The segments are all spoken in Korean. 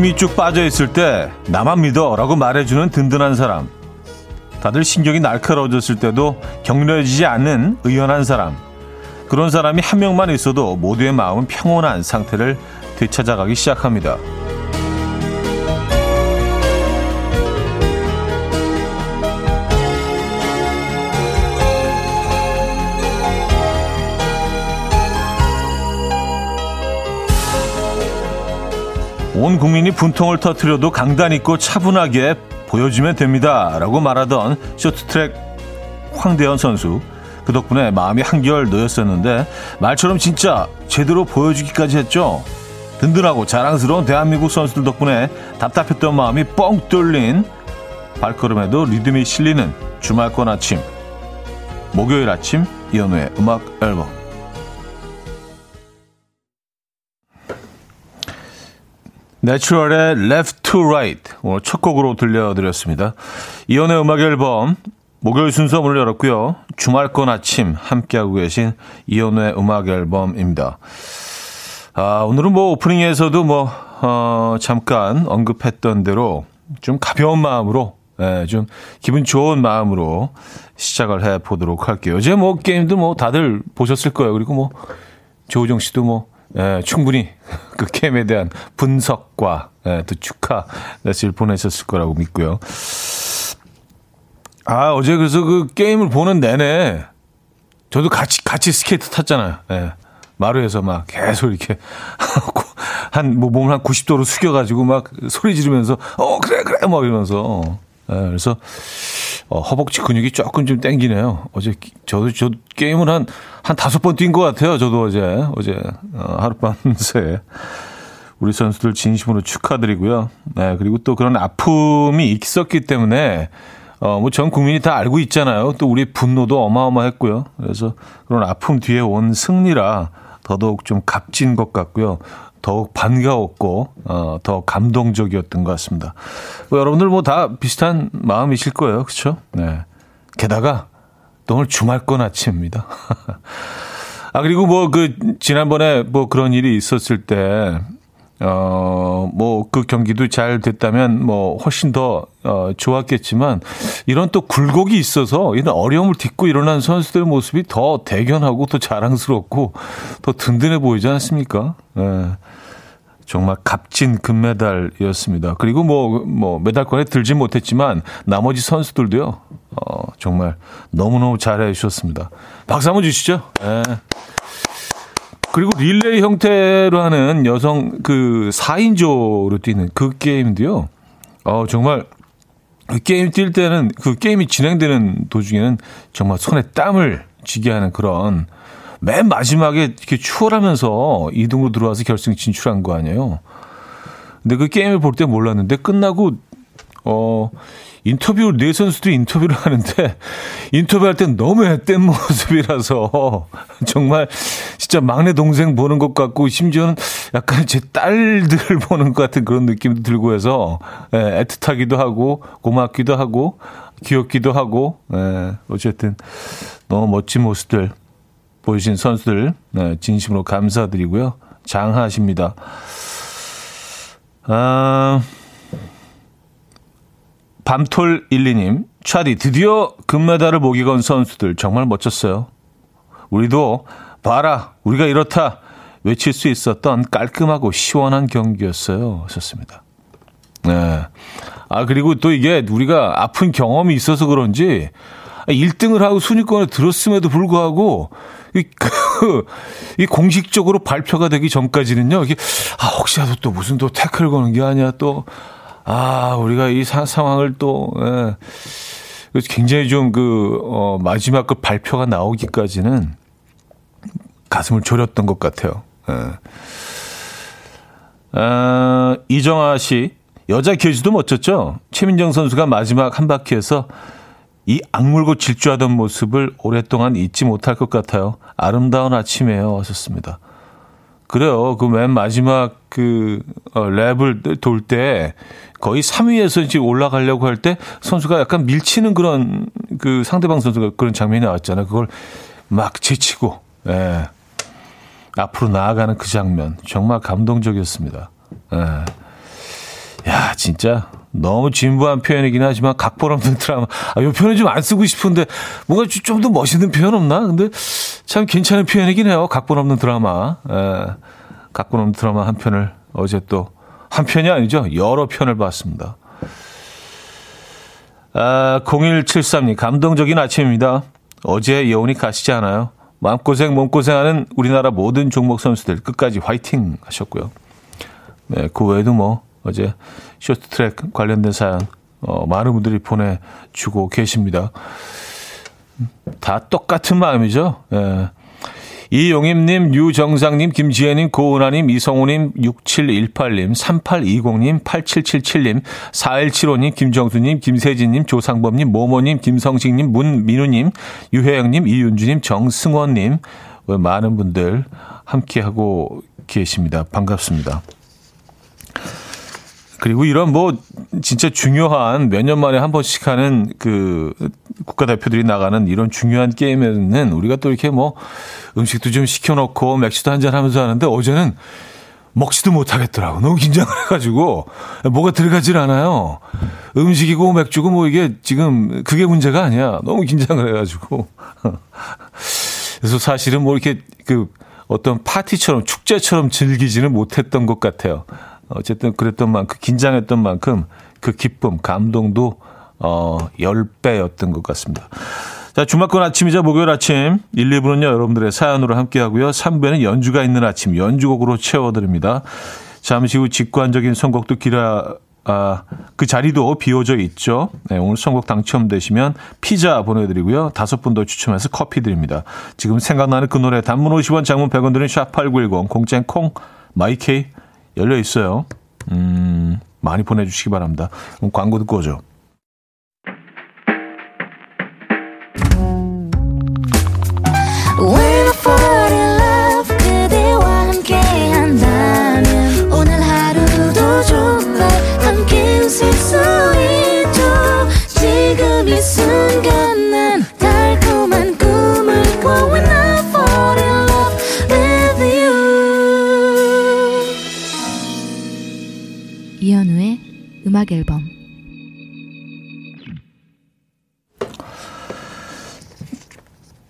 힘이 쭉 빠져 있을 때 나만 믿어 라고 말해주는 든든한 사람. 다들 신경이 날카로워졌을 때도 격려해지지 않는 의연한 사람. 그런 사람이 한 명만 있어도 모두의 마음은 평온한 상태를 되찾아가기 시작합니다. 온 국민이 분통을 터트려도 강단 있고 차분하게 보여주면 됩니다. 라고 말하던 쇼트트랙 황대현 선수. 그 덕분에 마음이 한결 놓였었는데 말처럼 진짜 제대로 보여주기까지 했죠. 든든하고 자랑스러운 대한민국 선수들 덕분에 답답했던 마음이 뻥 뚫린 발걸음에도 리듬이 실리는 주말권 아침 목요일 아침 이연우의 음악 앨범 내추럴의 Left to Right 오늘 첫 곡으로 들려드렸습니다. 이연의 음악 앨범 목요일 순서 문을 열었고요. 주말권 아침 함께하고 계신 이연의 음악 앨범입니다. 아, 오늘은 뭐 오프닝에서도 뭐, 어, 잠깐 언급했던 대로 좀 가벼운 마음으로, 예, 좀 기분 좋은 마음으로 시작을 해 보도록 할게요. 어제 뭐 게임도 뭐 다들 보셨을 거예요. 그리고 뭐 조우정 씨도 뭐 예, 충분히 그 게임에 대한 분석과 예, 또 축하 메시지를 보내셨을 거라고 믿고요. 아, 어제 그래서 그 게임을 보는 내내 저도 같이, 같이 스케이트 탔잖아요. 예. 마루에서 막 계속 이렇게 한, 뭐 몸을 한 90도로 숙여가지고 막 소리 지르면서 어, 그래, 그래, 막 이러면서. 예, 그래서 어, 허벅지 근육이 조금 좀 땡기네요. 어제 저도 저 게임을 한 한 다섯 번 뛴 것 같아요. 저도 어제 어제 어, 하룻밤새 우리 선수들 진심으로 축하드리고요. 네 그리고 또 그런 아픔이 있었기 때문에 어 뭐 전 국민이 다 알고 있잖아요. 또 우리 분노도 어마어마했고요. 그래서 그런 아픔 뒤에 온 승리라 더더욱 좀 값진 것 같고요. 더욱 반가웠고 어, 더 감동적이었던 것 같습니다. 뭐 여러분들 뭐 다 비슷한 마음이실 거예요, 그렇죠? 네. 게다가 또 오늘 주말권 아침입니다. 아 그리고 뭐 그 지난번에 뭐 그런 일이 있었을 때. 어, 뭐, 그 경기도 잘 됐다면, 뭐, 훨씬 더, 어, 좋았겠지만, 이런 또 굴곡이 있어서, 이런 어려움을 딛고 일어난 선수들의 모습이 더 대견하고, 더 자랑스럽고, 더 든든해 보이지 않습니까? 예. 정말 값진 금메달이었습니다. 그리고 뭐, 뭐, 메달권에 들진 못했지만, 나머지 선수들도요, 어, 정말 너무너무 잘해 주셨습니다. 박수 한번 주시죠. 예. 그리고 릴레이 형태로 하는 여성 그 4인조로 뛰는 그 게임인데요. 어, 정말 그 게임 뛸 때는 그 게임이 진행되는 도중에는 정말 손에 땀을 쥐게 하는 그런 맨 마지막에 이렇게 추월하면서 2등으로 들어와서 결승 진출한 거 아니에요. 근데 그 게임을 볼 때 몰랐는데 끝나고 어 인터뷰 네 선수들이 인터뷰를 하는데 인터뷰할 땐 너무 앳된 모습이라서 정말 진짜 막내 동생 보는 것 같고 심지어는 약간 제 딸들 보는 것 같은 그런 느낌도 들고 해서 예, 애틋하기도 하고 고맙기도 하고 귀엽기도 하고 예, 어쨌든 너무 멋진 모습들 보여주신 선수들 네, 진심으로 감사드리고요 장하십니다. 아. 밤톨 12님, 차디, 드디어 금메달을 목이 건 선수들 정말 멋졌어요. 우리도 봐라, 우리가 이렇다 외칠 수 있었던 깔끔하고 시원한 경기였어요. 하셨습니다. 네. 아, 그리고 또 이게 우리가 아픈 경험이 있어서 그런지 1등을 하고 순위권에 들었음에도 불구하고 이, 그, 이 공식적으로 발표가 되기 전까지는요, 이게, 아, 혹시라도 또 무슨 또 태클 거는 게 아니야, 또, 아, 우리가 이 사, 상황을 또, 예. 굉장히 좀 그, 어, 마지막 그 발표가 나오기까지는 가슴을 졸였던 것 같아요. 예. 아, 이정아 씨, 여자 계주도 멋졌죠? 최민정 선수가 마지막 한 바퀴에서 이 악물고 질주하던 모습을 오랫동안 잊지 못할 것 같아요. 아름다운 아침이에요. 하셨습니다. 그래요. 그 맨 마지막 그 어, 랩을 돌 때 거의 3위에서 지금 올라가려고 할 때 선수가 약간 밀치는 그런 그 상대방 선수가 그런 장면이 나왔잖아요. 그걸 막 제치고 예. 앞으로 나아가는 그 장면 정말 감동적이었습니다. 예. 야, 진짜 너무 진부한 표현이긴 하지만 각본 없는 드라마. 아, 이 표현 좀 안 쓰고 싶은데 뭔가 좀 더 멋있는 표현 없나? 근데 참 괜찮은 표현이긴 해요. 각본 없는 드라마. 에, 각본 없는 드라마 한 편을 어제 또 한 편이 아니죠. 여러 편을 봤습니다. 아, 0173님, 감동적인 아침입니다. 어제 여운이 가시지 않아요. 마음고생, 몸고생하는 우리나라 모든 종목 선수들 끝까지 화이팅 하셨고요. 네, 그 외에도 뭐, 어제 쇼트트랙 관련된 사연 어, 많은 분들이 보내주고 계십니다. 다 똑같은 마음이죠. 예. 이용임님, 유정상님, 김지혜님, 고은아님, 이성우님, 6718님, 3820님, 8777님, 4175님, 김정수님, 김세진님, 조상범님, 모모님, 김성식님, 문민우님, 유혜영님, 이윤주님, 정승원님, 많은 분들 함께하고 계십니다. 반갑습니다. 그리고 이런 뭐 진짜 중요한 몇 년 만에 한 번씩 하는 그 국가대표들이 나가는 이런 중요한 게임에는 우리가 또 이렇게 뭐 음식도 좀 시켜놓고 맥주도 한잔 하면서 하는데 어제는 먹지도 못하겠더라고. 너무 긴장을 해가지고 뭐가 들어가질 않아요. 음식이고 맥주고 뭐 이게 지금 그게 문제가 아니야. 너무 긴장을 해가지고. 그래서 사실은 뭐 이렇게 그 어떤 파티처럼 축제처럼 즐기지는 못했던 것 같아요. 어쨌든 그랬던 만큼 긴장했던 만큼 그 기쁨, 감동도 어 10배였던 것 같습니다. 자, 주말권 아침이자 목요일 아침 1, 2부는요. 여러분들의 사연으로 함께 하고요. 3부에는 연주가 있는 아침 연주곡으로 채워 드립니다. 잠시 후 직관적인 선곡도 기라 아, 그 자리도 비워져 있죠. 네, 오늘 선곡 당첨되시면 피자 보내드리고요. 다섯 분 더 추첨해서 커피 드립니다. 지금 생각나는 그 노래 단문 50원, 장문 100원 드는 샵8910 공짜인 콩 마이케이 열려 있어요. 음, 많이 보내주시기 바랍니다. 광고 듣고 오죠. 음악 앨범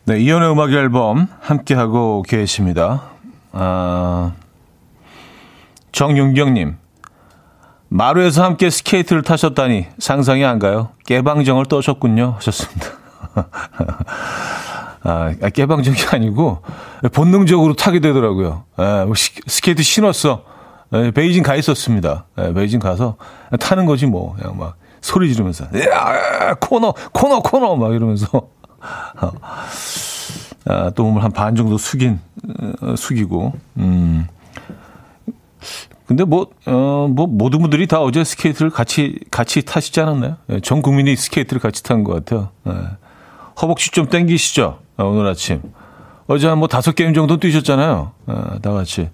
네, 이연의 음악 앨범 함께하고 계십니다. 아, 정윤경님, 마루에서 함께 스케이트를 타셨다니 상상이 안 가요. 깨방정을 떠셨군요. 하셨습니다. 아, 깨방정이 아니고 본능적으로 타게 되더라고요. 아, 스케이트 신었어. 네, 베이징 가 있었습니다. 네, 베이징 가서 타는 거지 뭐 그냥 막 소리 지르면서 야 코너 코너 코너 막 이러면서 아, 또 몸을 한 반 정도 숙인 어, 숙이고 음. 근데 뭐, 어, 뭐, 모든 분들이 다 어제 스케이트를 같이, 같이 타시지 않았나요? 네, 전 국민이 스케이트를 같이 탄 것 같아요. 네. 허벅지 좀 땡기시죠? 오늘 아침. 어제 한 뭐 다섯 게임 정도 뛰셨잖아요. 네, 다 같이.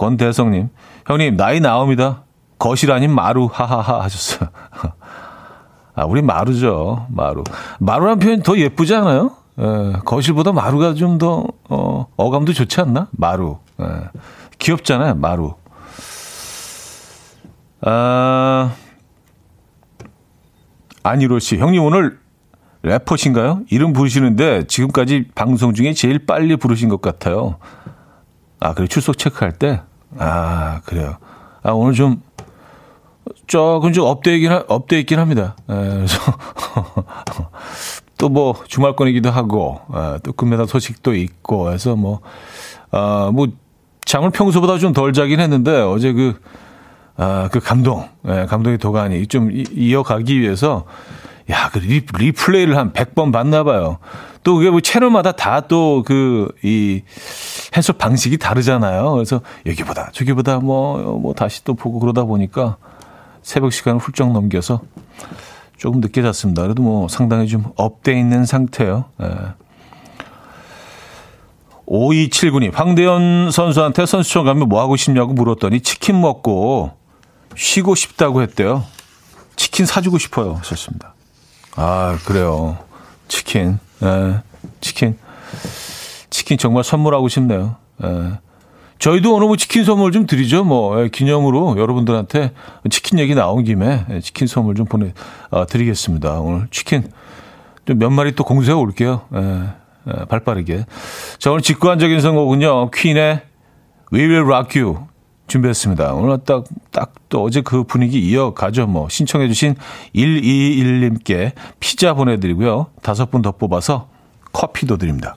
권대성님, 형님, 나이 나옵니다. 거실 아닌 마루, 하하하 하셨어요. 아, 우리 마루죠. 마루. 마루란 표현 더 예쁘지 않아요? 에, 예, 거실보다 마루가 좀 더, 어, 어감도 좋지 않나? 마루. 에, 예, 귀엽잖아요, 마루. 아, 안희로 씨, 형님 오늘 래퍼신가요? 이름 부르시는데 지금까지 방송 중에 제일 빨리 부르신 것 같아요. 아, 그래, 출석 체크할 때? 아, 그래요. 아, 오늘 좀, 조금 좀 up되긴, up돼 있긴 합니다. 에, 예, 그래서, 또 뭐, 주말권이기도 하고, 에, 예, 또 금메달 소식도 있고, 해서 뭐, 아, 뭐, 잠을 평소보다 좀 덜 자긴 했는데, 어제 그, 아, 그 감동, 예, 감동의 도가니 좀 이어가기 위해서, 야, 그 리, 리플레이를 한 100번 봤나 봐요. 또 그게 뭐 채널마다 다 또 그 이 해석 방식이 다르잖아요. 그래서 여기보다 저기보다 뭐뭐 뭐 다시 또 보고 그러다 보니까 새벽 시간을 훌쩍 넘겨서 조금 늦게 잤습니다. 그래도 뭐 상당히 좀 up돼 있는 상태예요. 예. 5279님, 황대헌 선수한테 선수촌 가면 뭐 하고 싶냐고 물었더니 치킨 먹고 쉬고 싶다고 했대요. 치킨 사주고 싶어요. 하셨습니다. 아, 그래요. 치킨. 예, 치킨. 치킨 정말 선물하고 싶네요. 예. 저희도 오늘 뭐 치킨 선물 좀 드리죠. 뭐 예, 기념으로 여러분들한테 치킨 얘기 나온 김에 예, 치킨 선물 좀 보내 어, 드리겠습니다. 오늘 치킨 좀 몇 마리 또 공수해 올게요. 예, 예, 발 빠르게. 자 오늘 직관적인 선곡은요. 퀸의 We Will Rock You 준비했습니다. 오늘 딱, 딱 또 어제 그 분위기 이어가죠. 뭐, 신청해주신 121님께 피자 보내드리고요. 다섯 분 더 뽑아서 커피도 드립니다.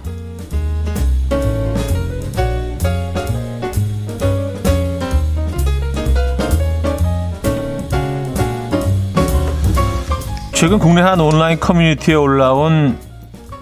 최근 국내 한 온라인 커뮤니티에 올라온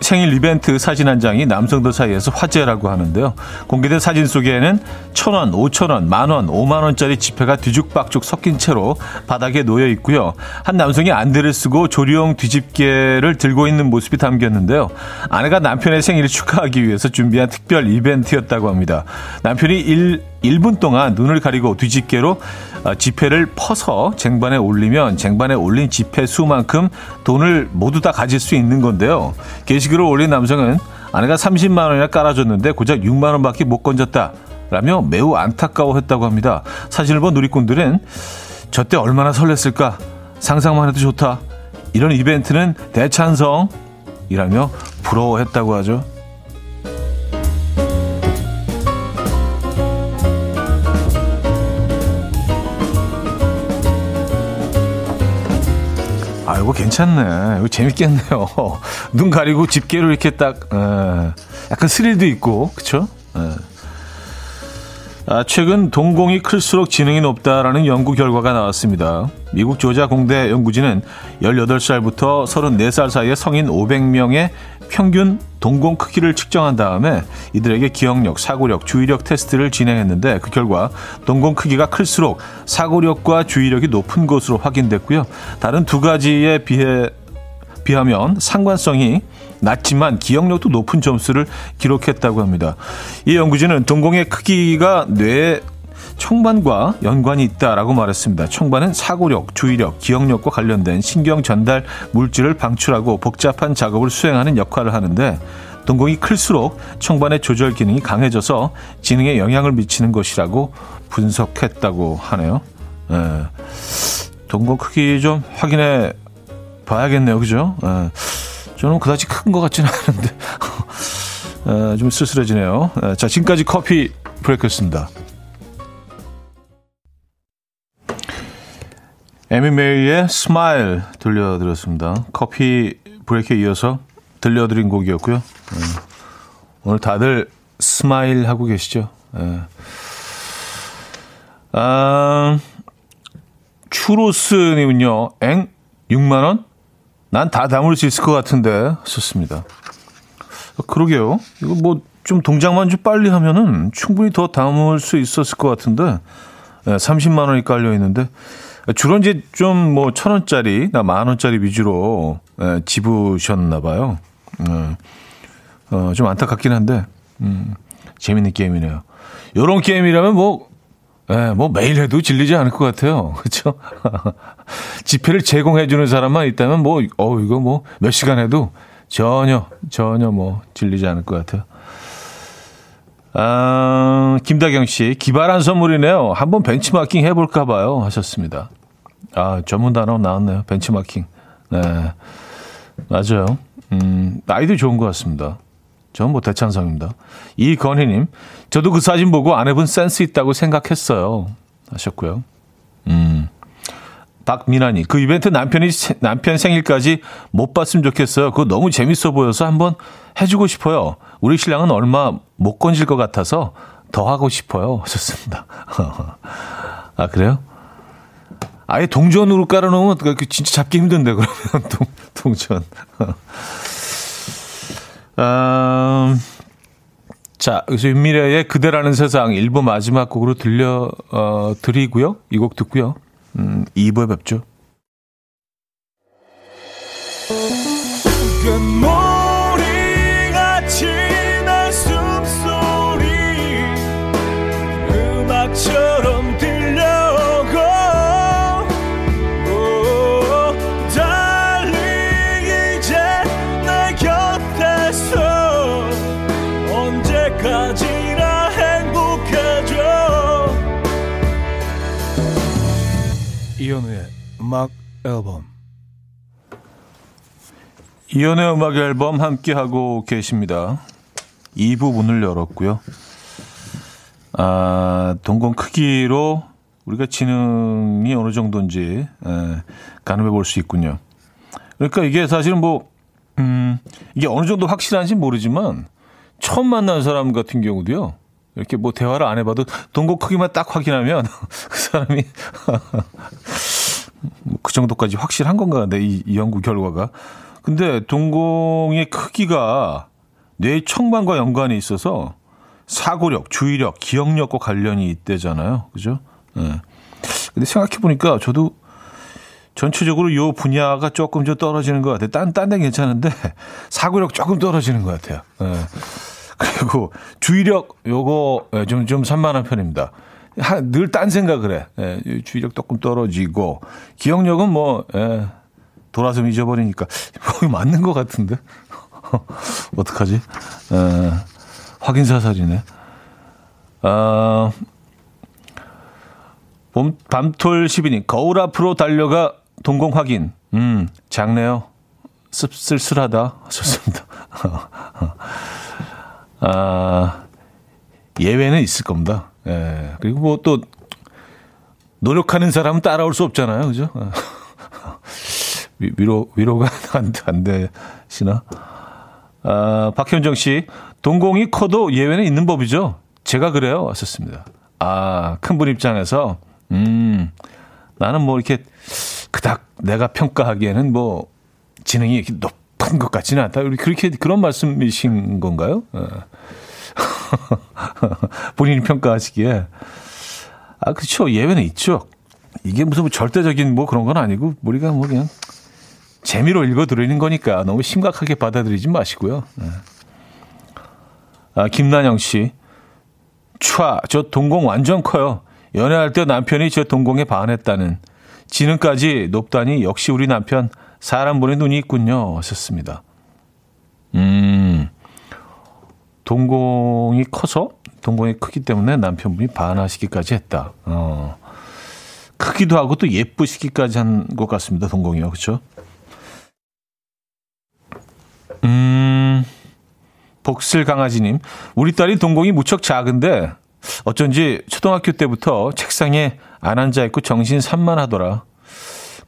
생일 이벤트 사진 한 장이 남성들 사이에서 화제라고 하는데요. 공개된 사진 속에는 천 원, 오천 원, 만 원, 오만 원짜리 지폐가 뒤죽박죽 섞인 채로 바닥에 놓여 있고요. 한 남성이 안대를 쓰고 조리용 뒤집개를 들고 있는 모습이 담겼는데요. 아내가 남편의 생일을 축하하기 위해서 준비한 특별 이벤트였다고 합니다. 남편이 일 1분 동안 눈을 가리고 뒤집개로 어, 지폐를 퍼서 쟁반에 올리면 쟁반에 올린 지폐 수만큼 돈을 모두 다 가질 수 있는 건데요. 게시글을 올린 남성은 아내가 30만 원이나 깔아줬는데 고작 6만 원밖에 못 건졌다. 라며 매우 안타까워했다고 합니다. 사진을 본 누리꾼들은 저 때 얼마나 설렜을까? 상상만 해도 좋다. 이런 이벤트는 대찬성이라며 부러워했다고 하죠. 이거 괜찮네. 이거 재밌겠네요. 눈 가리고 집게로 이렇게 딱, 에, 약간 스릴도 있고, 그쵸? 에. 아, 최근 동공이 클수록 지능이 높다라는 연구 결과가 나왔습니다. 미국 조자 공대 연구진은 18살부터 34살 사이의 성인 500명의 평균 동공 크기를 측정한 다음에 이들에게 기억력, 사고력, 주의력 테스트를 진행했는데 그 결과 동공 크기가 클수록 사고력과 주의력이 높은 것으로 확인됐고요. 다른 두 가지에 비해 비하면 상관성이 낮지만 기억력도 높은 점수를 기록했다고 합니다. 이 연구진은 동공의 크기가 뇌 청반과 연관이 있다라고 말했습니다. 청반은 사고력, 주의력, 기억력과 관련된 신경 전달 물질을 방출하고 복잡한 작업을 수행하는 역할을 하는데 동공이 클수록 청반의 조절 기능이 강해져서 지능에 영향을 미치는 것이라고 분석했다고 하네요. 예. 동공 크기 좀 확인해 봐야겠네요. 그죠? 예. 저는 그다지 큰 것 같지는 않은데 예, 좀 쓸쓸해지네요. 예. 자, 지금까지 커피 브레이크였습니다. 에미 메이의 Smile 들려드렸습니다. 커피 브레이크에 이어서 들려드린 곡이었고요. 네. 오늘 다들 smile 하고 계시죠? 네. 아, 추로스님은요, 엥? 6만원? 난 다 담을 수 있을 것 같은데, 좋습니다. 그러게요. 이거 뭐, 좀 동작만 좀 빨리 하면은 충분히 더 담을 수 있었을 것 같은데, 네, 30만원이 깔려 있는데, 주로 이제 좀 뭐 천 원짜리, 나 만 원짜리 위주로 예, 집으셨나 봐요. 예. 어, 좀 안타깝긴 한데, 음, 재밌는 게임이네요. 요런 게임이라면 뭐, 예, 뭐 매일 해도 질리지 않을 것 같아요. 그렇죠? 지폐를 제공해 주는 사람만 있다면 뭐, 어, 이거 뭐 몇 시간 해도 전혀, 전혀 뭐 질리지 않을 것 같아요. 아, 김다경 씨, 기발한 선물이네요. 한번 벤치마킹 해볼까 봐요. 하셨습니다. 아, 전문 단어 나왔네요. 벤치마킹. 네. 맞아요. 음, 아이도 좋은 것 같습니다. 저는 뭐 대찬성입니다. 이건희님, 저도 그 사진 보고 아내분 센스 있다고 생각했어요. 하셨고요. 음. 박민아님, 그 이벤트 남편이, 남편 생일까지 못 봤으면 좋겠어요. 그거 너무 재밌어 보여서 한번 해주고 싶어요. 우리 신랑은 얼마 못 건질 것 같아서 더 하고 싶어요. 하셨습니다. 아, 그래요? 아예 동전으로 깔아놓으면 그 진짜 잡기 힘든데 그러면 동, 동전. 음, 자, 그래서 윤미래의 그대라는 세상 1부 마지막 곡으로 들려 어, 드리고요. 이 곡 듣고요. 음, 2부에 뵙죠. 음악 앨범 이연의 음악 앨범 함께 하고 계십니다. 2부 문을 열었고요. 아, 동공 크기로 우리가 지능이 어느 정도인지 에, 가늠해 볼 수 있군요. 그러니까 이게 사실은 뭐, 음, 이게 어느 정도 확실한지 모르지만 처음 만난 사람 같은 경우도요. 이렇게 뭐 대화를 안 해봐도 동공 크기만 딱 확인하면 그 사람이 그 정도까지 확실한 건가? 내 이, 이 연구 결과가. 근데 동공의 크기가 뇌 청만과 연관이 있어서 사고력, 주의력, 기억력과 관련이 있대잖아요. 그죠? 예. 네. 근데 생각해 보니까 저도 전체적으로 요 분야가 조금 좀 떨어지는 것 같아요. 딴, 딴 데는 괜찮은데 사고력 조금 떨어지는 것 같아요. 예. 그리고 주의력 요거 예, 좀, 좀 산만한 편입니다. 늘 딴 생각을 해. 예, 주의력 조금 떨어지고 기억력은 뭐 예, 돌아서 잊어버리니까 거기 맞는 것 같은데 어떡하지? 에, 확인 사살이네. 아, 봄, 밤톨 12님 거울 앞으로 달려가 동공 확인. 음, 작네요. 씁쓸쓸하다. 좋습니다. 아, 예외는 있을 겁니다. 예. 그리고 뭐 또 노력하는 사람은 따라올 수 없잖아요. 그죠? 위로, 위로가 안, 안 되시나? 아, 박현정 씨, 동공이 커도 예외는 있는 법이죠? 제가 그래요. 왔었습니다. 아, 큰 분 입장에서, 음, 나는 뭐 이렇게 그닥 내가 평가하기에는 뭐 지능이 이렇게 높은 것 같지는 않다. 그렇게 그런 말씀이신 건가요? 어. 본인이 평가하시기에. 아, 그렇죠. 예외는 있죠. 이게 무슨 뭐 절대적인 뭐 그런 건 아니고 우리가 뭐 그냥 재미로 읽어드리는 거니까 너무 심각하게 받아들이지 마시고요. 네. 아, 김난영 씨. 촤, 저 동공 완전 커요. 연애할 때 남편이 저 동공에 반했다는. 지능까지 높다니 역시 우리 남편 사람 보는 눈이 있군요. 하셨습니다. 음, 동공이 커서 동공이 크기 때문에 남편분이 반하시기까지 했다. 어, 크기도 하고 또 예쁘시기까지 한 것 같습니다. 동공이요. 그렇죠? 음, 복슬 강아지님. 우리 딸이 동공이 무척 작은데 어쩐지 초등학교 때부터 책상에 안 앉아 있고 정신 산만하더라.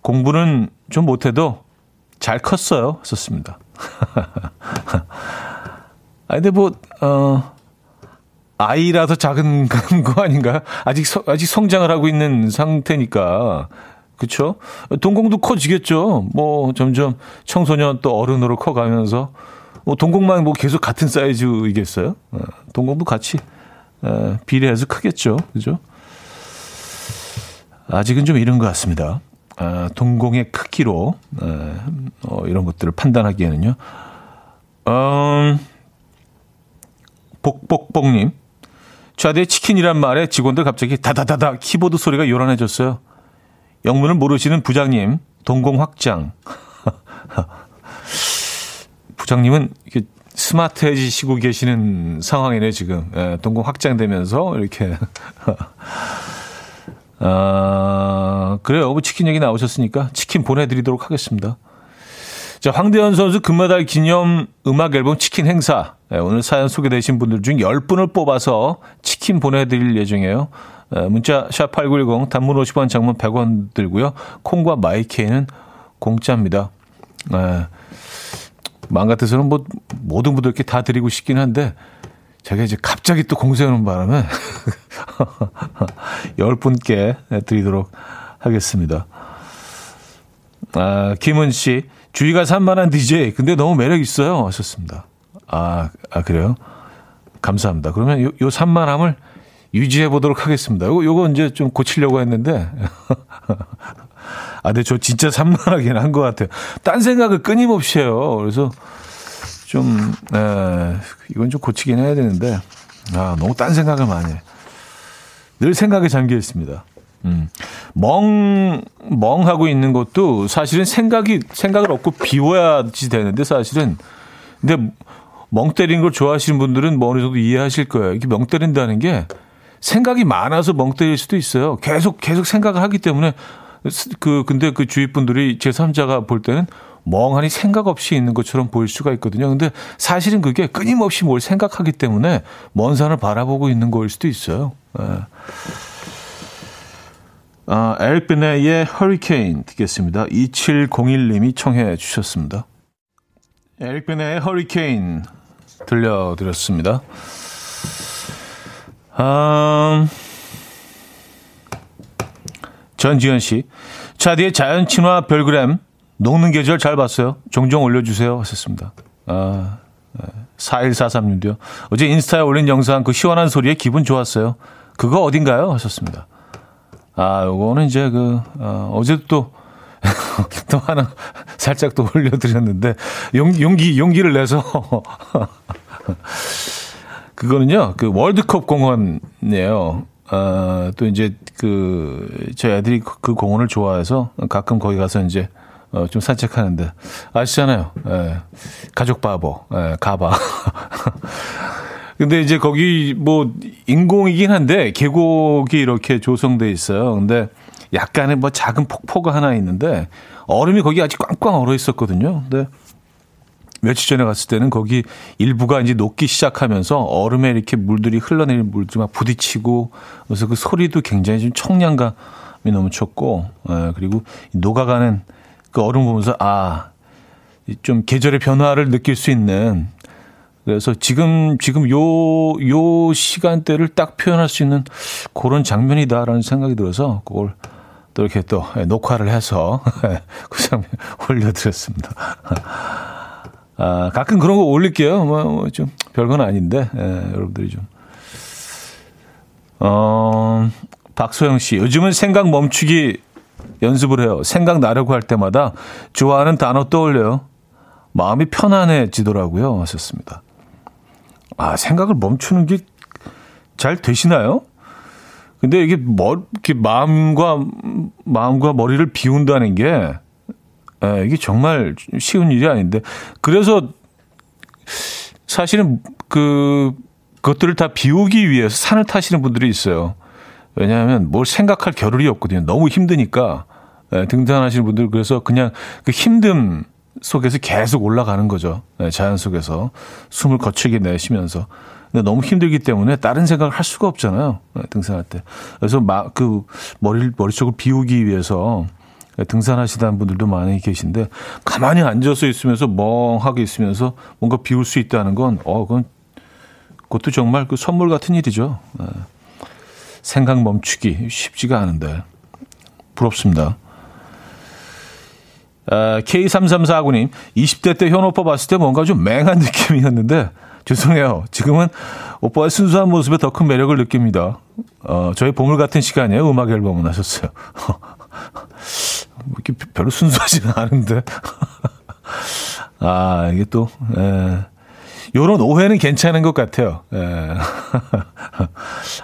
공부는 좀 못해도 잘 컸어요. 썼습니다. 아, 근데 뭐, 어, 아이라서 작은 거 아닌가요? 아직, 서, 아직 성장을 하고 있는 상태니까. 그쵸? 동공도 커지겠죠. 뭐 점점 청소년 또 어른으로 커가면서 뭐 동공만 뭐 계속 같은 사이즈이겠어요? 어, 동공도 같이 어, 비례해서 크겠죠. 그죠? 아직은 좀 이른 것 같습니다. 아, 동공의 크기로 어, 이런 것들을 판단하기에는요. 음, 복복복님. 좌대 치킨이란 말에 직원들 갑자기 다다다다 키보드 소리가 요란해졌어요. 영문을 모르시는 부장님, 동공 확장. 부장님은 이렇게 스마트해지시고 계시는 상황이네, 지금. 예, 동공 확장되면서 이렇게. 아, 그래요. 뭐 치킨 얘기 나오셨으니까 치킨 보내드리도록 하겠습니다. 자, 황대현 선수 금메달 기념 음악 앨범 치킨 행사. 네, 오늘 사연 소개되신 분들 중 10분을 뽑아서 치킨 보내드릴 예정이에요. 문자 샵8910 단문 50원 장문 100원 들고요. 콩과 마이케이는 공짜입니다. 네. 마음 같아서는 뭐 모든 분들께 다 드리고 싶긴 한데 제가 이제 갑자기 또 공세하는 바람에 10분께 드리도록 하겠습니다. 아, 김은 씨, 주위가 산만한 DJ, 근데 너무 매력 있어요. 하셨습니다. 아, 아, 그래요? 감사합니다. 그러면 요, 요 산만함을 유지해 보도록 하겠습니다. 요거, 요거 이제 좀 고치려고 했는데, 아, 근데 저 진짜 산만하긴 한 것 같아요. 딴 생각을 끊임없이 해요. 그래서 좀, 에, 이건 좀 고치긴 해야 되는데, 아, 너무 딴 생각을 많이 해. 늘 생각에 잠겨 있습니다. 음. 멍, 멍하고 있는 것도 사실은 생각이, 생각을 없고 비워야지 되는데 사실은. 근데 멍 때리는 걸 좋아하시는 분들은 뭐 어느 정도 이해하실 거예요. 이게 멍 때린다는 게 생각이 많아서 멍 때릴 수도 있어요. 계속, 계속 생각을 하기 때문에 그, 근데 그 주위 분들이 제 3자가 볼 때는 멍하니 생각 없이 있는 것처럼 보일 수가 있거든요. 근데 사실은 그게 끊임없이 뭘 생각하기 때문에 먼 산을 바라보고 있는 거일 수도 있어요. 예. 아, 베네의 허리케인 듣겠습니다. 2701님이 청해 주셨습니다. 베네의 허리케인 들려드렸습니다. 음, 전지현 씨. 차디의 자연 친화 별그램 녹는 계절 잘 봤어요. 종종 올려주세요. 하셨습니다. 아, 4143님도요. 어제 인스타에 올린 영상 그 시원한 소리에 기분 좋았어요. 그거 어딘가요? 하셨습니다. 아, 요거는 이제 그, 어, 어제도 또, 또 하나 살짝 또 올려드렸는데, 용, 용기, 용기를 내서. 그거는요, 그 월드컵 공원이에요. 어, 또 이제 그, 저희 애들이 그 공원을 좋아해서 가끔 거기 가서 이제 어, 좀 산책하는데 아시잖아요. 예. 가족 바보, 예, 가봐. 근데 이제 거기 뭐 인공이긴 한데 계곡이 이렇게 조성돼 있어요. 근데 약간의 뭐 작은 폭포가 하나 있는데 얼음이 거기 아직 꽝꽝 얼어 있었거든요. 근데 며칠 전에 갔을 때는 거기 일부가 이제 녹기 시작하면서 얼음에 이렇게 물들이 흘러내리는 물들이 막 부딪히고 그래서 그 소리도 굉장히 좀 청량감이 넘쳤고 예, 그리고 녹아가는 그 얼음 보면서 아 좀 계절의 변화를 느낄 수 있는 그래서 지금, 지금 요, 요 시간대를 딱 표현할 수 있는 그런 장면이다라는 생각이 들어서 그걸 또 이렇게 또 녹화를 해서 그 장면 올려드렸습니다. 아, 가끔 그런 거 올릴게요. 뭐, 뭐 좀 별건 아닌데, 예, 여러분들이 좀. 어, 박소영 씨, 요즘은 생각 멈추기 연습을 해요. 생각 나려고 할 때마다 좋아하는 단어 떠올려요. 마음이 편안해지더라고요. 하셨습니다. 아, 생각을 멈추는 게 잘 되시나요? 근데 이게 뭐, 이렇게 마음과, 마음과 머리를 비운다는 게, 에, 예, 이게 정말 쉬운 일이 아닌데. 그래서 사실은 그, 그것들을 다 비우기 위해서 산을 타시는 분들이 있어요. 왜냐하면 뭘 생각할 겨를이 없거든요. 너무 힘드니까. 에, 예, 등산하시는 분들 그래서 그냥 그 힘듦 속에서 계속 올라가는 거죠. 네, 자연 속에서 숨을 거칠게 내쉬면서. 근데 너무 힘들기 때문에 다른 생각을 할 수가 없잖아요. 네, 등산할 때. 그래서 막 그 머리를 머릿속을 비우기 위해서 등산하시다는 분들도 많이 계신데 가만히 앉아서 있으면서 멍하게 있으면서 뭔가 비울 수 있다는 건 어, 그건 그것도 정말 그 선물 같은 일이죠. 네. 생각 멈추기 쉽지가 않은데 부럽습니다. K3349님, 20대 때 현 오빠 봤을 때 뭔가 좀 맹한 느낌이었는데, 죄송해요. 지금은 오빠의 순수한 모습에 더 큰 매력을 느낍니다. 어, 저희 보물 같은 시간이에요. 음악 앨범을 하셨어요. 뭐 이렇게 별로 순수하지는 않은데. 아, 이게 또, 에, 요런 오해는 괜찮은 것 같아요. 에.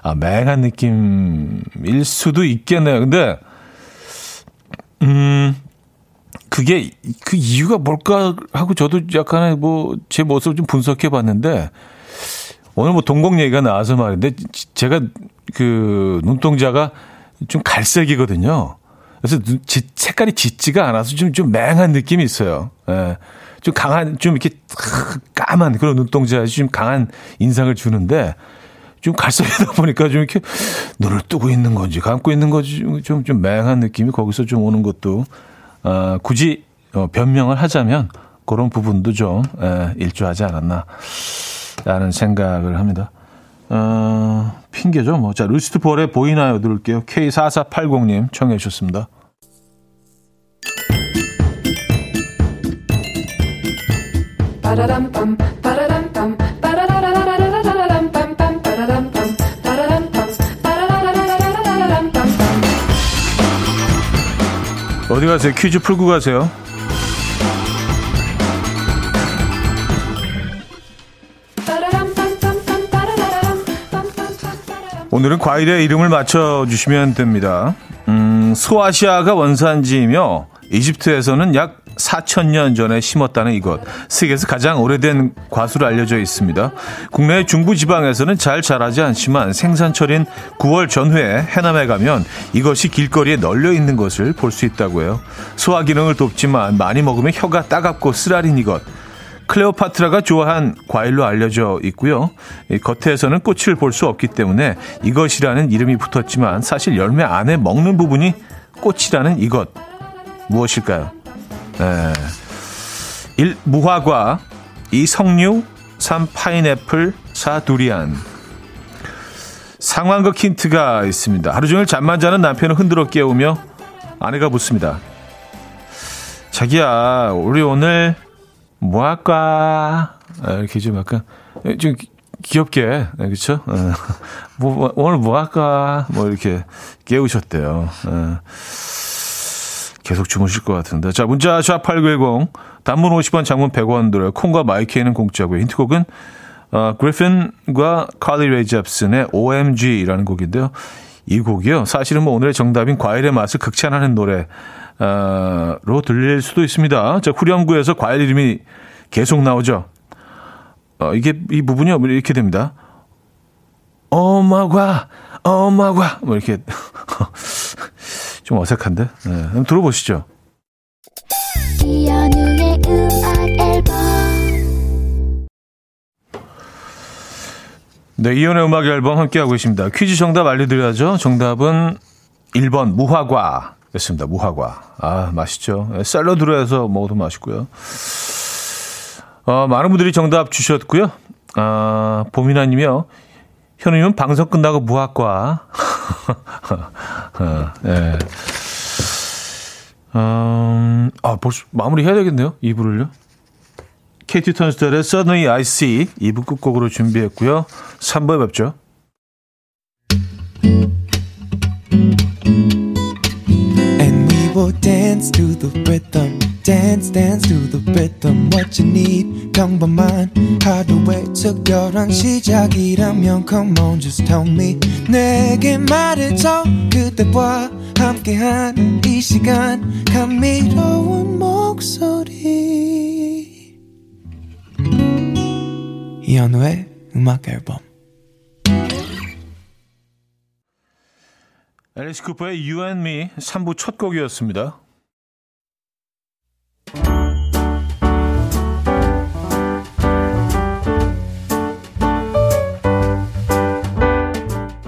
아, 맹한 느낌일 수도 있겠네요. 근데, 음, 그게 그 이유가 뭘까 하고 저도 약간의 뭐제 모습을 좀 분석해 봤는데 오늘 뭐 동공 얘기가 나와서 말인데 제가 그 눈동자가 좀 갈색이거든요. 그래서 눈, 지, 색깔이 짙지가 않아서 좀, 좀 맹한 느낌이 있어요. 예. 좀 강한, 좀 이렇게 까만 그런 눈동자에 좀 강한 인상을 주는데 좀 갈색이다 보니까 좀 이렇게 눈을 뜨고 있는 건지 감고 있는 건지 좀, 좀 맹한 느낌이 거기서 좀 오는 것도 어, 굳이 어, 변명을 하자면 그런 부분도 좀 에, 일조하지 않았나 라는 생각을 합니다. 어, 핑계죠. 뭐. 자, 루시트 볼의 보이나요? 들을게요. K4480님 청해 주셨습니다. 어디 가세요? 퀴즈 풀고 가세요. 오늘은 과일의 이름을 맞춰주시면 됩니다. 음, 소아시아가 원산지이며 이집트에서는 약 4천년 전에 심었다는 이것. 세계에서 가장 오래된 과수로 알려져 있습니다. 국내 중부 지방에서는 잘 자라지 않지만 생산철인 9월 전후에 해남에 가면 이것이 길거리에 널려 있는 것을 볼 수 있다고 해요. 소화 기능을 돕지만 많이 먹으면 혀가 따갑고 쓰라린 이것. 클레오파트라가 좋아한 과일로 알려져 있고요. 겉에서는 꽃을 볼 수 없기 때문에 이것이라는 이름이 붙었지만 사실 열매 안에 먹는 부분이 꽃이라는 이것 무엇일까요? 에, 1. 무화과 2. 석류 3. 파인애플 4. 두리안 상황극 힌트가 있습니다. 하루 종일 잠만 자는 남편을 흔들어 깨우며 아내가 묻습니다. 자기야, 우리 오늘 뭐 할까? 아, 이렇게 좀 약간 좀 귀엽게 그렇죠? 뭐 오늘 뭐 할까? 뭐 이렇게 깨우셨대요. 계속 주무실 것 같은데. 자, 문자 샵8910 단문 50원, 장문 100원 들어요. 콩과 마이크에는 공짜고요. 힌트곡은 어, 그리핀과 칼리 레이 잡슨의 OMG라는 곡인데요. 이 곡이요. 사실은 뭐 오늘의 정답인 과일의 맛을 극찬하는 노래 로 들릴 수도 있습니다. 자, 후렴구에서 과일 이름이 계속 나오죠. 어, 이게 이 부분이 이렇게 됩니다. 엄마과 엄마과 뭐 이렇게 좀 어색한데. 네, 한번 들어보시죠. 네, 이연의 음악 앨범 함께하고 있습니다. 퀴즈 정답 알려드려야죠. 정답은 1번 무화과 였습니다. 무화과. 아, 맛있죠. 샐러드로 해서 먹어도 맛있고요. 어, 많은 분들이 정답 주셨고요. 아, 봄이나 님이요. 현우님은 방송 끝나고 무화과. 어, 네. 음, 아, 벌써 마무리 해야 되겠네요. 2부를요. 케이티 턴스텔의 Suddenly I See 2부 끝곡으로 준비했고요. 3부에 뵙죠. will dance to the rhythm. Dance, dance to the rhythm. What you need, 평범한 하루의 특별한 시작이라면 Come on, just tell me. 내게 말해줘 그대와 함께한 이 시간 감미로운 목소리. 이현우의 음악 앨범. 앨리스 쿠퍼의 You and Me 3부 첫 곡이었습니다.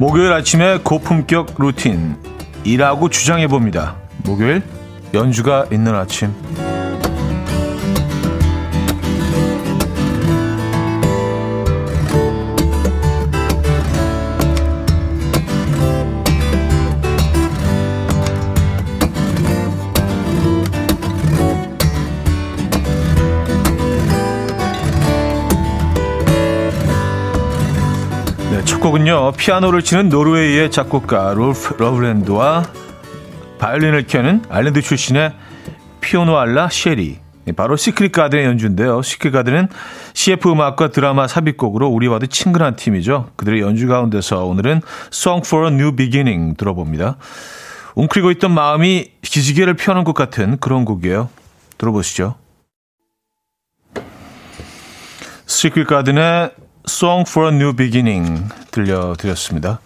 목요일 아침에 고품격 루틴 일하고 주장해 봅니다. 목요일 연주가 있는 아침. 곡은요 피아노를 치는 노르웨이의 작곡가 롤프 러브랜드와 바이올린을 켜는 아일랜드 출신의 피오누알라 쉐리 바로 시크릿 가든의 연주인데요. 시크릿 가든은 CF 음악과 드라마 삽입곡으로 우리와도 친근한 팀이죠. 그들의 연주 가운데서 오늘은 Song for a New Beginning 들어봅니다. 웅크리고 있던 마음이 기지개를 펴는 것 같은 그런 곡이에요. 들어보시죠. 시크릿 가든의 Song for a New Beginning 들려드렸습니다.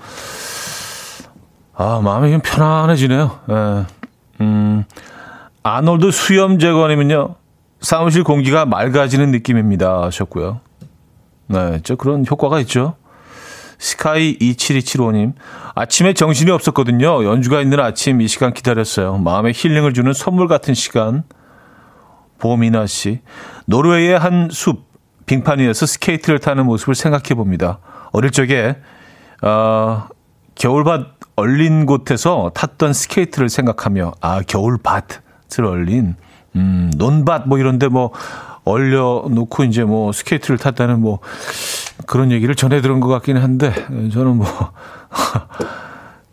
아, 마음이 좀 편안해지네요. 예. 음, 아놀드 수염 제거님은요, 사무실 공기가 맑아지는 느낌입니다. 하셨고요. 네, 저 그런 효과가 있죠. 스카이 27275님, 아침에 정신이 없었거든요. 연주가 있는 아침 이 시간 기다렸어요. 마음에 힐링을 주는 선물 같은 시간. 보미나 씨, 노르웨이의 한 숲, 빙판 위에서 스케이트를 타는 모습을 생각해 봅니다. 어릴 적에 어, 겨울밭 얼린 곳에서 탔던 스케이트를 생각하며 아 겨울밭을 얼린 음, 논밭 뭐 이런데 뭐 얼려 놓고 이제 뭐 스케이트를 탔다는 뭐 그런 얘기를 전해 들은 것 같기는 한데 저는 뭐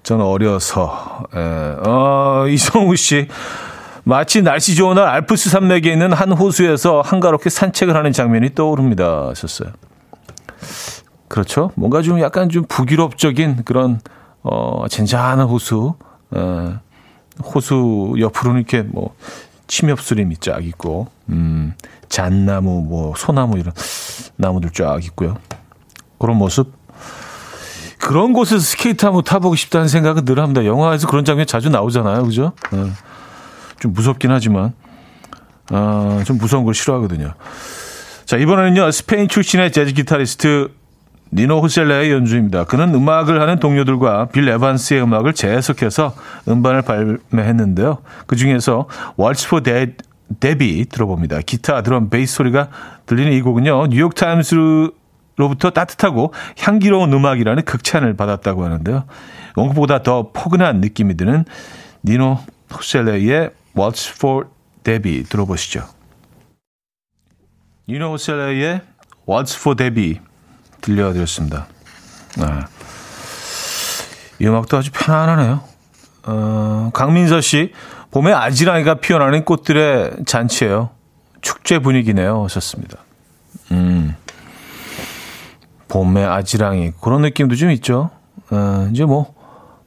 저는 어려서 에, 어, 이성우 씨 마치 날씨 좋은 날 알프스 산맥에 있는 한 호수에서 한가롭게 산책을 하는 장면이 떠오릅니다. 하셨어요. 그렇죠. 뭔가 좀 약간 좀 북유럽적인 그런, 어, 잔잔한 호수, 어, 호수 옆으로는 이렇게 뭐, 침엽수림이 쫙 있고, 음, 잣나무, 뭐, 소나무 이런 나무들 쫙 있고요. 그런 모습. 그런 곳에서 스케이트 한번 타보고 싶다는 생각은 늘 합니다. 영화에서 그런 장면 자주 나오잖아요. 그죠? 어. 좀 무섭긴 하지만 어, 좀 무서운 걸 싫어하거든요. 자 이번에는요 스페인 출신의 재즈 기타리스트 니노 호셀레의 연주입니다. 그는 음악을 하는 동료들과 빌 에반스의 음악을 재해석해서 음반을 발매했는데요. 그 중에서 Waltz for Dead, 데비 들어봅니다. 기타, 드럼, 베이스 소리가 들리는 이 곡은요. 뉴욕 타임스로부터 따뜻하고 향기로운 음악이라는 극찬을 받았다고 하는데요. 원곡보다 더 포근한 느낌이 드는 니노 호셀레의 What's for Debbie 들어보시죠. 유노 셀레의 What's for Debbie 들려드렸습니다. 네. 이 음악도 아주 편안하네요. 어, 강민서 씨, 봄에 아지랑이가 피어나는 꽃들의 잔치예요. 축제 분위기네요. 하셨습니다. 음, 봄에 아지랑이 그런 느낌도 좀 있죠. 어, 이제 뭐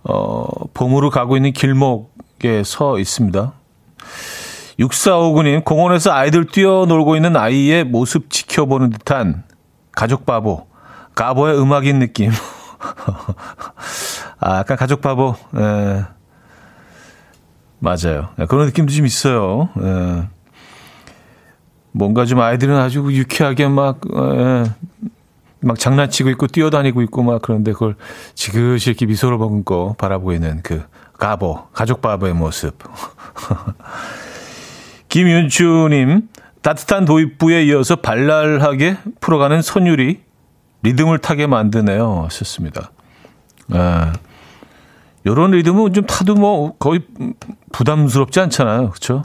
어, 봄으로 가고 있는 길목에 서 있습니다. 6459님, 공원에서 아이들 뛰어놀고 있는 아이의 모습 지켜보는 듯한 가족 바보, 가보의 음악인 느낌. 아, 약간 가족 바보, 예. 맞아요. 예, 그런 느낌도 좀 있어요. 예. 뭔가 좀 아이들은 아주 유쾌하게 막, 예. 막 장난치고 있고 뛰어다니고 있고 막 그런데 그걸 지그시 이렇게 미소를 머금고 바라보고 있는 그 가보, 가족 바보의 모습. 김윤주님, 따뜻한 도입부에 이어서 발랄하게 풀어가는 선율이 리듬을 타게 만드네요. 하셨습니다. 아, 요런 리듬은 좀 타도 뭐 거의 부담스럽지 않잖아요. 그렇죠?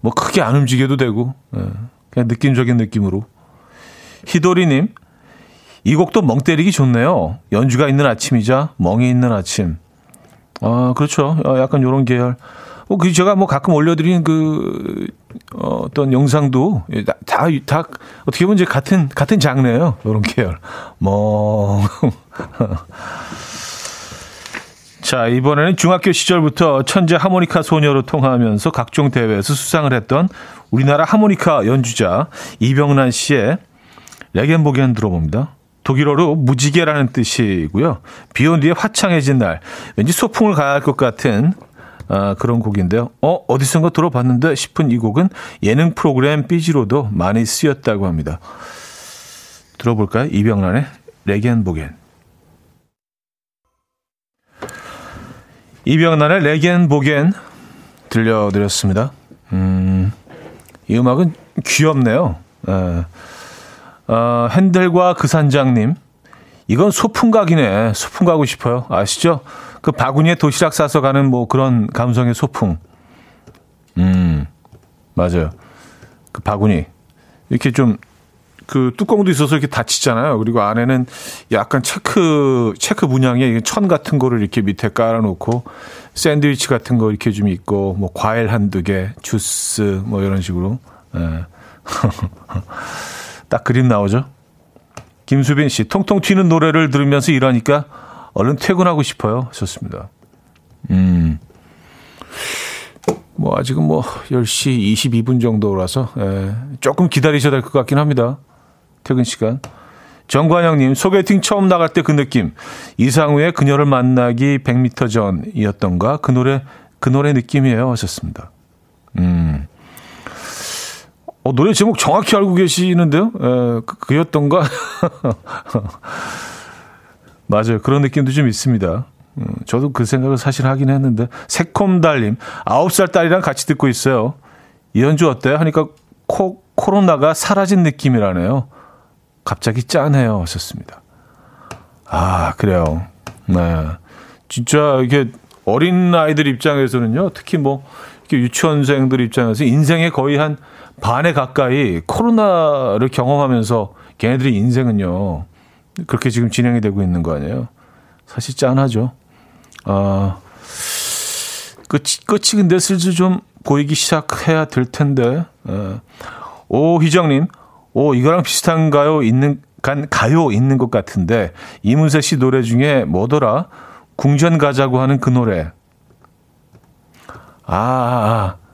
뭐 크게 안 움직여도 되고 예, 그냥 느낌적인 느낌으로. 희도리님, 이 곡도 멍 때리기 좋네요. 연주가 있는 아침이자 멍이 있는 아침. 아, 그렇죠. 어, 약간 요런 계열. 뭐, 그, 제가 뭐 가끔 올려드린 그, 어, 어떤 영상도 다, 다, 다, 어떻게 보면 이제 같은, 같은 장르예요. 요런 계열. 뭐. 자, 이번에는 중학교 시절부터 천재 하모니카 소녀로 통하면서 각종 대회에서 수상을 했던 우리나라 하모니카 연주자 이병란 씨의 레겐보겐 들어봅니다. 독일어로 무지개라는 뜻이고요. 비 온 뒤에 화창해진 날, 왠지 소풍을 가야 할 것 같은 아, 그런 곡인데요. 어, 어디선가 들어봤는데 싶은 이 곡은 예능 프로그램 삐지로도 많이 쓰였다고 합니다. 들어볼까요? 이병란의 레겐보겐. 이병란의 레겐 보겐 들려드렸습니다. 음, 이 음악은 귀엽네요. 에. 어, 핸델과 그 산장님. 이건 소풍각이네. 소풍 가고 싶어요. 아시죠? 그 바구니에 도시락 싸서 가는 뭐 그런 감성의 소풍. 음, 맞아요. 그 바구니. 이렇게 좀 그 뚜껑도 있어서 이렇게 닫히잖아요. 그리고 안에는 약간 체크, 체크 문양의 천 같은 거를 이렇게 밑에 깔아놓고 샌드위치 같은 거 이렇게 좀 있고 뭐 과일 한두 개, 주스 뭐 이런 식으로. 예. 딱 그림 나오죠. 김수빈 씨, 통통 튀는 노래를 들으면서 일하니까 얼른 퇴근하고 싶어요. 좋습니다. 음. 뭐, 아직은 뭐, 10시 22분 정도라서, 예, 조금 기다리셔야 될 것 같긴 합니다. 퇴근 시간. 정관영님, 소개팅 처음 나갈 때 그 느낌. 이상우의 그녀를 만나기 100m 전이었던가? 그 노래, 그 노래 느낌이에요. 하셨습니다. 음. 어, 노래 제목 정확히 알고 계시는데요? 에, 그, 그였던가? 맞아요. 그런 느낌도 좀 있습니다. 음, 저도 그 생각을 사실 하긴 했는데. 새콤달님, 9살 딸이랑 같이 듣고 있어요. 이현주 어때요? 하니까 코, 코로나가 사라진 느낌이라네요. 갑자기 짠해요. 하셨습니다. 아, 그래요. 네. 진짜 이게 어린 아이들 입장에서는요, 특히 뭐, 이렇게 유치원생들 입장에서 인생의 거의 한 반에 가까이 코로나를 경험하면서 걔네들의 인생은요, 그렇게 지금 진행이 되고 있는 거 아니에요? 사실 짠하죠. 아, 끝이, 끝이 근데 슬슬 좀 보이기 시작해야 될 텐데. 예. 오, 희정님. 오, 이거랑 비슷한가요? 있는, 간, 가요 있는 것 같은데. 이문세 씨 노래 중에 뭐더라? 궁전 가자고 하는 그 노래. 아, 아, 아.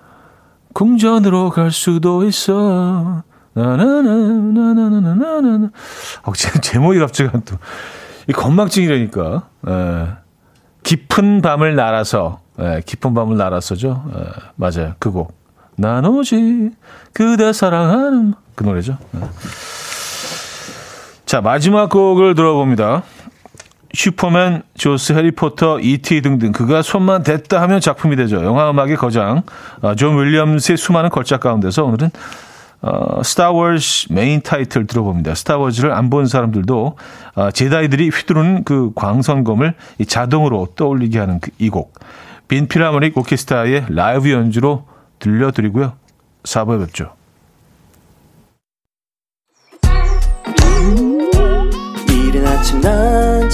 궁전으로 갈 수도 있어. 나나나나나나나나. 아, 제, 제목이 갑자기 또, 이 건망증이라니까. 에, 깊은 밤을 날아서, 에, 깊은 밤을 날아서죠. 에, 맞아요. 그 곡. 난 오직 그대 사랑하는 그 노래죠. 에. 자, 마지막 곡을 들어봅니다. 슈퍼맨, 조스, 해리포터, E.T. 등등 그가 손만 댔다 하면 작품이 되죠. 영화 음악의 거장 어, 존 윌리엄스의 수많은 걸작 가운데서 오늘은 어, 스타워즈 메인 타이틀 들어봅니다. 스타워즈를 안 본 사람들도 어, 제다이들이 휘두르는 그 광선검을 자동으로 떠올리게 하는 그 이 곡. 빈 필하모닉 오케스트라의 라이브 연주로 들려드리고요. 4부에 뵙죠.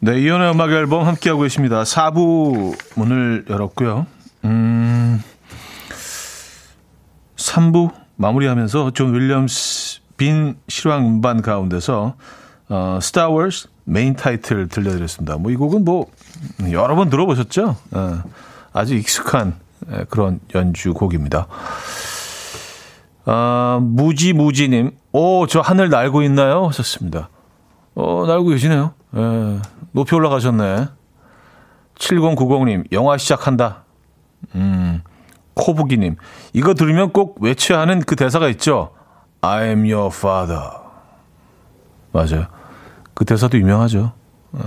네, 이현우의 음악 앨범 함께하고 계십니다. 4부 문을 열었고요. 음, 3부 마무리하면서 존 윌리엄스 빈 실황 음반 가운데서 어, 스타워즈 메인 타이틀 들려드렸습니다. 뭐 이 곡은 뭐 여러 번 들어보셨죠? 어, 아주 익숙한 그런 연주곡입니다. 아, 무지무지님, 오, 저 하늘 날고 있나요? 하셨습니다. 어, 날고 계시네요. 예, 높이 올라가셨네. 7090님, 영화 시작한다. 음, 코부기님, 이거 들으면 꼭 외쳐야 하는 그 대사가 있죠. I am your father. 맞아요. 그 대사도 유명하죠. 어.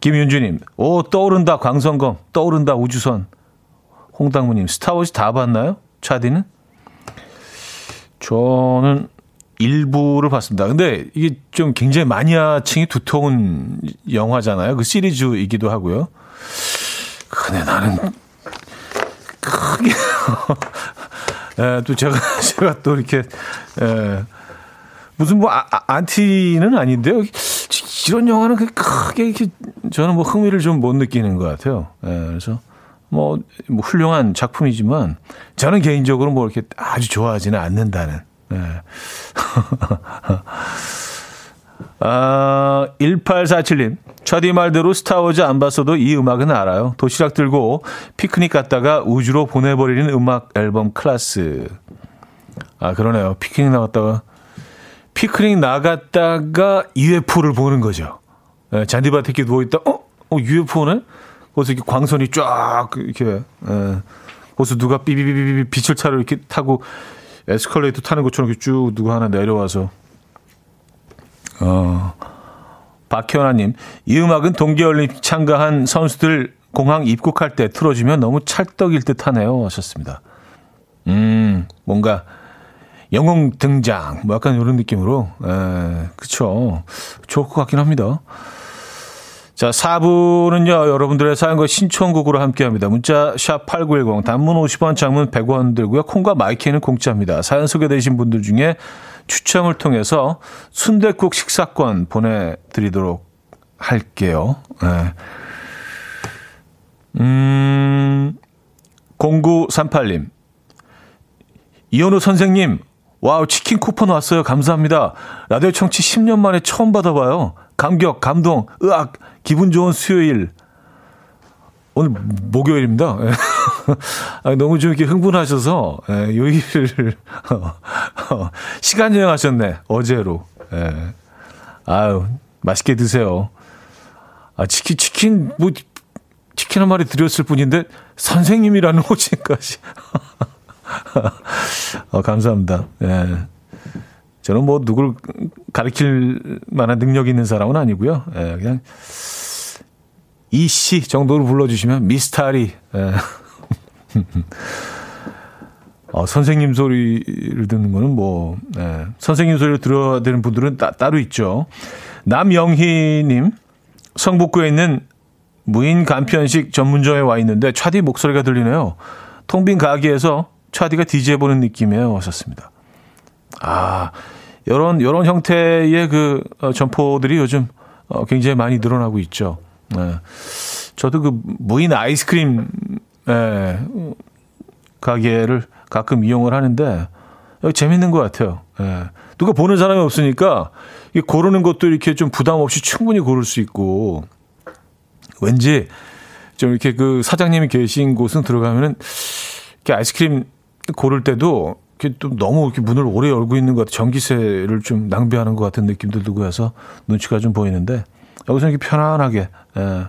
김윤주님, 오, 떠오른다, 광선검. 떠오른다, 우주선. 홍당무님, 스타워즈 다 봤나요? 차디는? 저는 일부를 봤습니다. 근데 이게 좀 굉장히 마니아층이 두터운 영화잖아요. 그 시리즈이기도 하고요. 근데 나는 크게 예, 또 제가 제가 또 이렇게 예, 무슨 뭐 아, 아 안티는 아닌데요. 이런 영화는 크게 이렇게 저는 뭐 흥미를 좀 못 느끼는 것 같아요. 예, 그래서 뭐, 뭐 훌륭한 작품이지만 저는 개인적으로 뭐 이렇게 아주 좋아하지는 않는다는 네. 아, 1847님. 차디 말대로 스타워즈 안 봤어도 이 음악은 알아요. 도시락 들고 피크닉 갔다가 우주로 보내버리는 음악 앨범 클래스. 아, 그러네요. 피크닉 나갔다가, 피크닉 나갔다가 UFO를 보는 거죠. 예, 잔디밭에 이렇게 누워있다, 어? 어, UFO네? 거기서 이렇게 광선이 쫙, 이렇게, 예, 거기서 누가 삐비비비비 빛을 차로 이렇게 타고 에스컬레이터 타는 것처럼 쭉 누가 하나 내려와서, 어, 박현아님, 이 음악은 동계올림픽 참가한 선수들 공항 입국할 때 틀어주면 너무 찰떡일 듯 하네요. 하셨습니다. 음, 뭔가, 영웅 등장, 뭐 약간 이런 느낌으로, 에, 그쵸. 좋을 것 같긴 합니다. 자, 4부는요, 여러분들의 사연과 신청곡으로 함께 합니다. 문자, 샵8910, 단문 50원, 장문 100원 들고요. 콩과 my K는 공짜입니다. 사연 소개되신 분들 중에 추첨을 통해서 순대국 식사권 보내드리도록 할게요. 네. 음, 0938님. 이현우 선생님, 와우, 치킨 쿠폰 왔어요. 감사합니다. 라디오 청취 10년 만에 처음 받아봐요. 감격, 감동, 으악, 기분 좋은 수요일. 오늘 목요일입니다. 너무 좀 이렇게 흥분하셔서 예, 요일을 시간 여행하셨네 어제로. 예. 아유 맛있게 드세요. 아 치킨 치킨 뭐 치킨 한 마리 드렸을 뿐인데 선생님이라는 호칭까지. 어, 감사합니다. 예. 저는 뭐 누굴 가르칠 만한 능력 있는 사람은 아니고요. 예, 그냥 이씨 정도로 불러주시면 미스타리. 예. 어, 선생님 소리를 듣는 거는 뭐, 예. 선생님 소리를 들어야 되는 분들은 따, 따로 있죠. 남영희님, 성북구에 있는 무인 간편식 전문점에 와 있는데 차디 목소리가 들리네요. 통빈 가게에서 차디가 DJ 보는 느낌이에요. 왔었습니다. 아, 요런, 요런 형태의 그 어, 점포들이 요즘 어, 굉장히 많이 늘어나고 있죠. 네. 저도 그 무인 아이스크림 예, 가게를 가끔 이용을 하는데 재밌는 것 같아요. 예. 누가 보는 사람이 없으니까 고르는 것도 이렇게 좀 부담 없이 충분히 고를 수 있고 왠지 좀 이렇게 그 사장님이 계신 곳은 들어가면은 이렇게 아이스크림 고를 때도 이렇게 좀 너무 이렇게 문을 오래 열고 있는 것 같아 전기세를 좀 낭비하는 것 같은 느낌도 들고 해서 눈치가 좀 보이는데 여기서 이렇게 편안하게 예.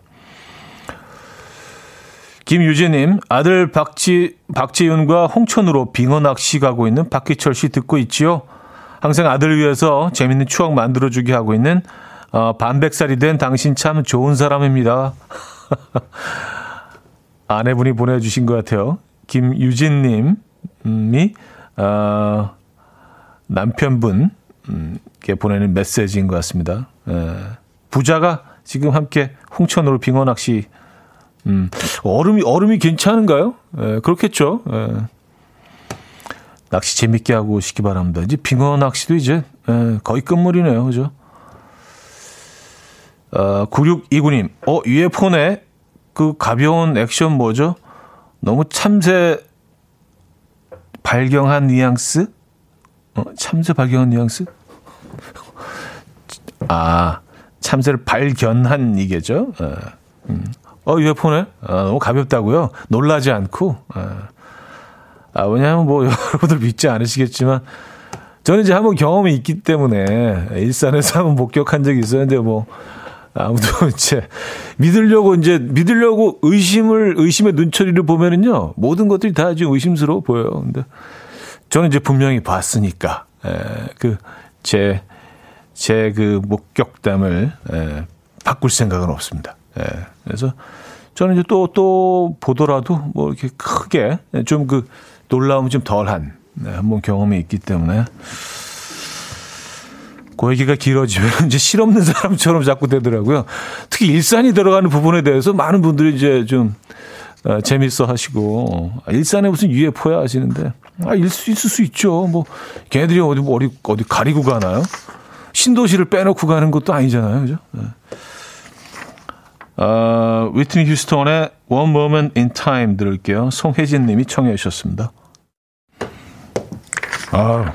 김유진님, 아들 박지, 박지윤과 홍천으로 빙어 낚시 가고 있는 박기철 씨 듣고 있지요? 항상 아들을 위해서 재밌는 추억 만들어주게 하고 있는, 어, 반백살이 된 당신 참 좋은 사람입니다. 아내분이 보내주신 것 같아요. 김유진님이, 어, 남편분께 보내는 메시지인 것 같습니다. 에, 부자가 지금 함께 홍천으로 빙어 낚시 음, 얼음이, 얼음이 괜찮은가요? 예, 그렇겠죠. 예. 낚시 재밌게 하고 오시기 바랍니다. 이제 빙어 낚시도 이제, 예, 거의 끝물이네요. 그죠? 어, 9629님, 어, 폰에 그 가벼운 액션 뭐죠? 너무 참새 발경한 뉘앙스? 어, 참새 발경한 뉘앙스? 아, 참새를 발견한 이게죠? 어, 음. 어, UFO네? 아, 너무 가볍다고요? 놀라지 않고. 아, 아 왜냐하면 뭐 여러분들 믿지 않으시겠지만 저는 이제 한번 경험이 있기 때문에 일산에서 한번 목격한 적이 있었는데 뭐 아무도 이제 믿으려고 이제 믿으려고 의심을 의심의 눈초리를 보면은요 모든 것들이 다 지금 의심스러워 보여요. 근데 저는 이제 분명히 봤으니까 그제 제 그 목격담을 에, 바꿀 생각은 없습니다. 예. 그래서 저는 이제 또, 또 보더라도 뭐 이렇게 크게 좀 그 놀라움이 좀 덜한 네, 한번 경험이 있기 때문에 그 얘기가 길어지면 이제 실없는 사람처럼 자꾸 되더라고요. 특히 일산이 들어가는 부분에 대해서 많은 분들이 이제 좀 어, 재밌어 하시고 아, 일산에 무슨 UFO야 하시는데 아, 있을, 있을 수 있죠. 뭐 걔네들이 어디 어디 어디 가리고 가나요? 신도시를 빼놓고 가는 것도 아니잖아요, 그죠? 네. 어, 위트니 휴스톤의 One Moment in Time 들을게요. 송혜진 님이 청해 주셨습니다. 아,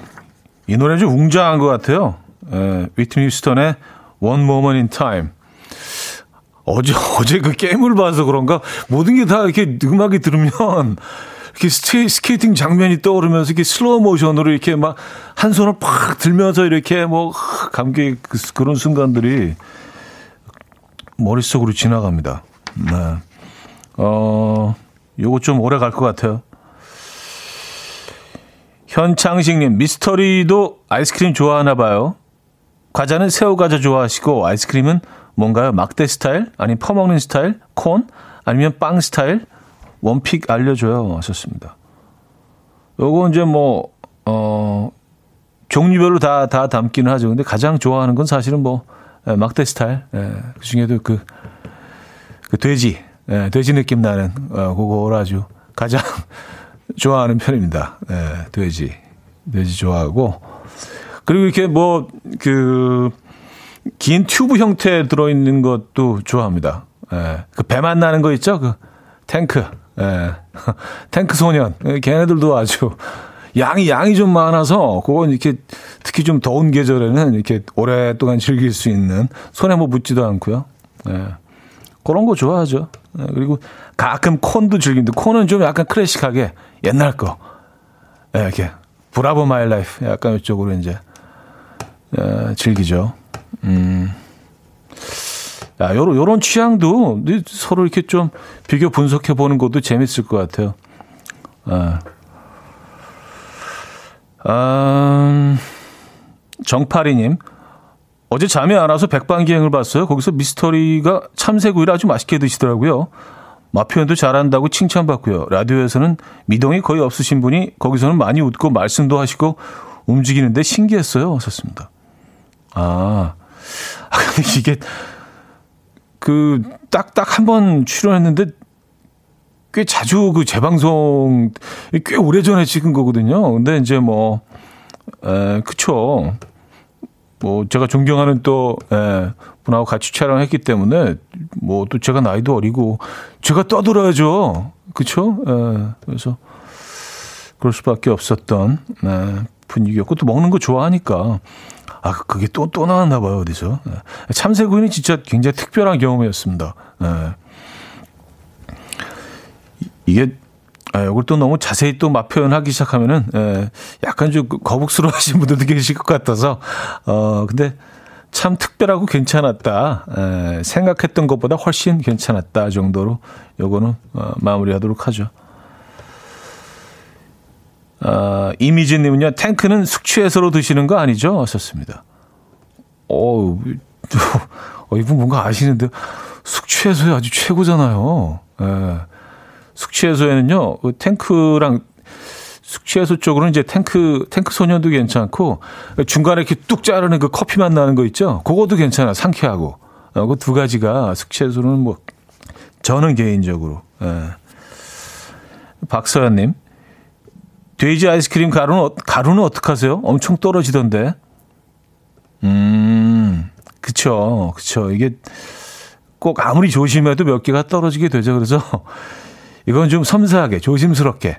이 노래 좀 웅장한 것 같아요. 에, 위트니 휴스톤의 One Moment in Time. 어제, 어제 그 게임을 봐서 그런가 모든 게 다 이렇게 음악이 들으면 이렇게 스케, 스케이팅 장면이 떠오르면서 이렇게 슬로우 모션으로 이렇게 막 한 손을 팍 들면서 이렇게 뭐 감기 그, 그런 순간들이 머릿속으로 지나갑니다. 네. 어, 요거 좀 오래 갈 것 같아요. 현창식님, 미스터리도 아이스크림 좋아하나 봐요. 과자는 새우 과자 좋아하시고 아이스크림은 뭔가요? 막대 스타일? 아니면 퍼먹는 스타일? 콘? 아니면 빵 스타일? 원픽 알려줘요. 하셨습니다. 요거 이제 뭐, 어, 종류별로 다, 다 담기는 하죠. 근데 가장 좋아하는 건 사실은 뭐, 예, 막대 스타일. 예, 그 중에도 그, 그 돼지, 예, 돼지 느낌 나는, 어, 그거를 아주 가장 좋아하는 편입니다. 예, 돼지. 돼지 좋아하고. 그리고 이렇게 뭐, 그, 긴 튜브 형태에 들어 있는 것도 좋아합니다. 예, 그 배만 나는 거 있죠? 그 탱크. 예. 탱크 소년. 예, 걔네들도 아주 양이 양이 좀 많아서 그건 이렇게 특히 좀 더운 계절에는 이렇게 오랫동안 즐길 수 있는 손에 뭐 묻지도 않고요. 예. 그런 거 좋아하죠. 예. 그리고 가끔 콘도 즐기는데 콘은 좀 약간 클래식하게 옛날 거. 예, 이렇게 Bravo My Life 약간 이쪽으로 이제 예, 즐기죠. 음. 야, 요런, 요런 취향도 서로 이렇게 좀 비교 분석해 보는 것도 재밌을 것 같아요. 아. 아, 정파리님. 어제 잠이 안 와서 백반기행을 봤어요. 거기서 미스터리가 참새구이를 아주 맛있게 드시더라고요. 맛 표현도 잘한다고 칭찬받고요. 라디오에서는 미동이 거의 없으신 분이 거기서는 많이 웃고 말씀도 하시고 움직이는데 신기했어요. 하셨습니다. 아, 아 근데 이게 그 딱 딱 한 번 출연했는데 꽤 자주 그 재방송 꽤 오래 전에 찍은 거거든요. 근데 이제 뭐 에, 그쵸. 뭐 제가 존경하는 또 에, 분하고 같이 촬영했기 때문에 뭐 또 제가 나이도 어리고 제가 떠들어야죠. 그쵸? 에, 그래서 그럴 수밖에 없었던 에, 분위기였고 또 먹는 거 좋아하니까 아, 그게 또, 또 나왔나 봐요, 어디서. 네. 참새구이는 진짜 굉장히 특별한 경험이었습니다. 네. 이게, 아, 이걸 또 너무 자세히 또 맛 표현하기 시작하면은, 예, 약간 좀 거북스러워 하신 분들도 계실 것 같아서, 어, 근데 참 특별하고 괜찮았다. 예, 생각했던 것보다 훨씬 괜찮았다 정도로 요거는 어, 마무리하도록 하죠. 어, 이미지님은요, 탱크는 숙취해소로 드시는 거 아니죠? 하셨습니다. 어, 어 이분 뭔가 아시는데, 숙취해소에 아주 최고잖아요. 예. 숙취해소에는요, 그 탱크랑 숙취해소 쪽으로는 이제 탱크, 탱크 소년도 괜찮고, 중간에 이렇게 뚝 자르는 그 커피 맛 나는 거 있죠? 그것도 괜찮아. 상쾌하고. 어, 그두 가지가 숙취해소는 뭐, 저는 개인적으로. 예. 박서연님. 돼지 아이스크림 가루는, 어, 가루는 어떡하세요? 엄청 떨어지던데. 음, 그쵸, 그쵸. 이게 꼭 아무리 조심해도 몇 개가 떨어지게 되죠. 그래서 이건 좀 섬세하게, 조심스럽게.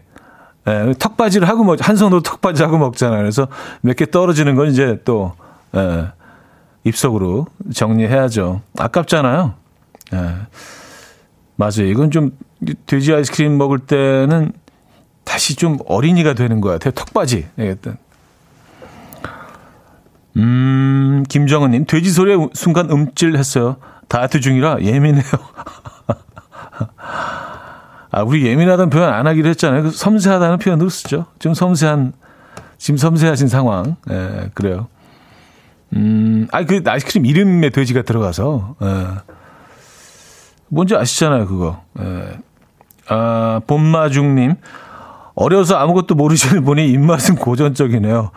예, 턱받이를 하고 먹, 한 손으로 턱받이 하고 먹잖아요. 그래서 몇 개 떨어지는 건 이제 또, 예, 입속으로 정리해야죠. 아깝잖아요. 예. 맞아요. 이건 좀 돼지 아이스크림 먹을 때는 다시 좀 어린이가 되는 것 같아요. 턱받이. 일단. 음, 김정은님, 돼지 소리에 순간 음찔했어요. 다이어트 중이라 예민해요. 아, 우리 예민하다는 표현 안 하기로 했잖아요. 그 섬세하다는 표현으로 쓰죠. 좀 섬세한, 지금 섬세하신 상황. 예, 그래요. 음, 아, 그 아이스크림 이름에 돼지가 들어가서, 예. 뭔지 아시잖아요, 그거. 예. 아, 봄마중님, 어려서 아무것도 모르시는 분이 입맛은 고전적이네요.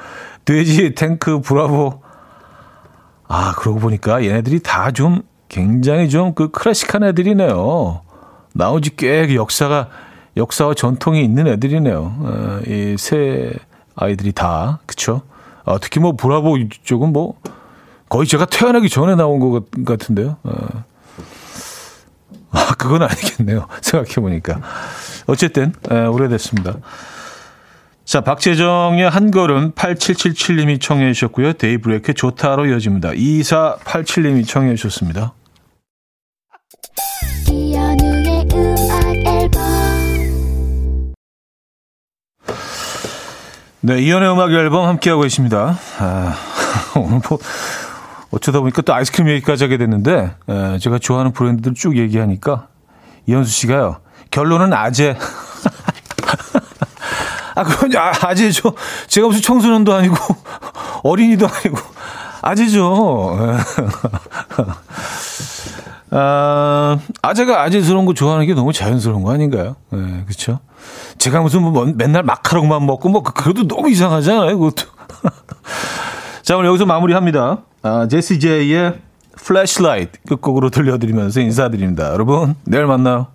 돼지, 탱크, 브라보. 아, 그러고 보니까 얘네들이 다 좀 굉장히 좀 그 클래식한 애들이네요. 나오지 꽤 역사가, 역사와 전통이 있는 애들이네요. 어, 이새 아이들이 다. 그쵸? 어, 특히 뭐 브라보 이쪽은 뭐 거의 제가 태어나기 전에 나온 것 같은데요. 어. 아, 그건 아니겠네요. 생각해보니까. 어쨌든, 에, 오래됐습니다. 자, 박재정의 한 걸음 8777님이 청해 주셨고요. 데이브레이크 좋다로 이어집니다. 2487님이 청해 주셨습니다. 네, 이연의 음악 앨범 함께하고 있습니다. 아, 오늘 뭐, 어쩌다 보니까 또 아이스크림 얘기까지 하게 됐는데, 에, 제가 좋아하는 브랜드들 쭉 얘기하니까, 이현수 씨가요, 결론은 아재. 아, 그건 아, 아재죠. 제가 무슨 청소년도 아니고, 어린이도 아니고, 아재죠. 아, 아재가 아재스러운 거 좋아하는 게 너무 자연스러운 거 아닌가요? 네, 그쵸? 제가 무슨 뭐 맨날 마카롱만 먹고 뭐 그, 그래도 너무 이상하잖아요, 그것도. 자, 오늘 여기서 마무리합니다. 아, 제시 제이의 Flashlight 끝곡으로 들려드리면서 인사드립니다. 여러분, 내일 만나요.